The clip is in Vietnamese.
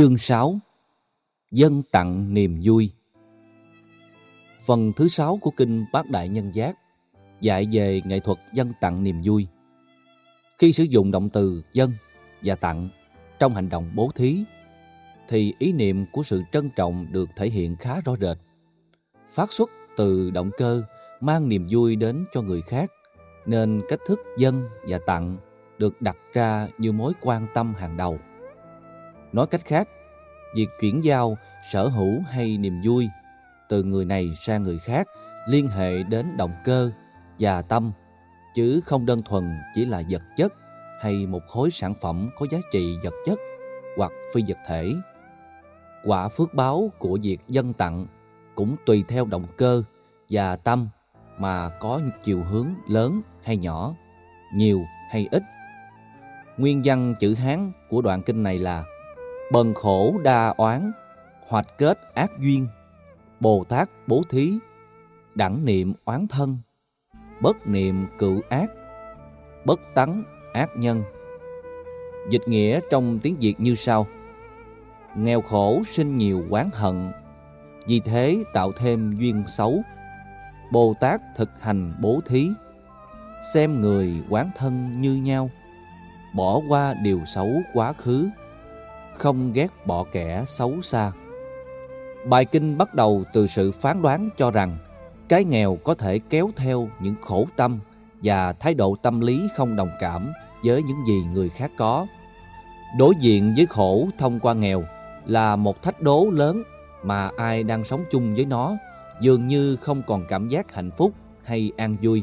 Chương 6 Dân tặng niềm vui Phần thứ sáu của Kinh Bát Đại Nhân Giác dạy về nghệ thuật dân tặng niềm vui. Khi sử dụng động từ dân và tặng trong hành động bố thí, thì ý niệm của sự trân trọng được thể hiện khá rõ rệt. Phát xuất từ động cơ mang niềm vui đến cho người khác, nên cách thức dân và tặng được đặt ra như mối quan tâm hàng đầu. Nói cách khác, việc chuyển giao sở hữu hay niềm vui từ người này sang người khác liên hệ đến động cơ và tâm, chứ không đơn thuần chỉ là vật chất hay một khối sản phẩm có giá trị vật chất hoặc phi vật thể. Quả phước báo của việc dân tặng cũng tùy theo động cơ và tâm mà có chiều hướng lớn hay nhỏ, nhiều hay ít. Nguyên văn chữ Hán của đoạn kinh này là Bần khổ đa oán, hoạch kết ác duyên, Bồ Tát bố thí, đẳng niệm oán thân, bất niệm cựu ác, bất tắng ác nhân. Dịch nghĩa trong tiếng Việt như sau. Nghèo khổ sinh nhiều oán hận, vì thế tạo thêm duyên xấu. Bồ Tát thực hành bố thí, xem người quán thân như nhau, bỏ qua điều xấu quá khứ, không ghét bỏ kẻ xấu xa. Bài kinh bắt đầu từ sự phán đoán cho rằng cái nghèo có thể kéo theo những khổ tâm và thái độ tâm lý không đồng cảm với những gì người khác có. Đối diện với khổ thông qua nghèo là một thách đố lớn mà ai đang sống chung với nó dường như không còn cảm giác hạnh phúc hay an vui.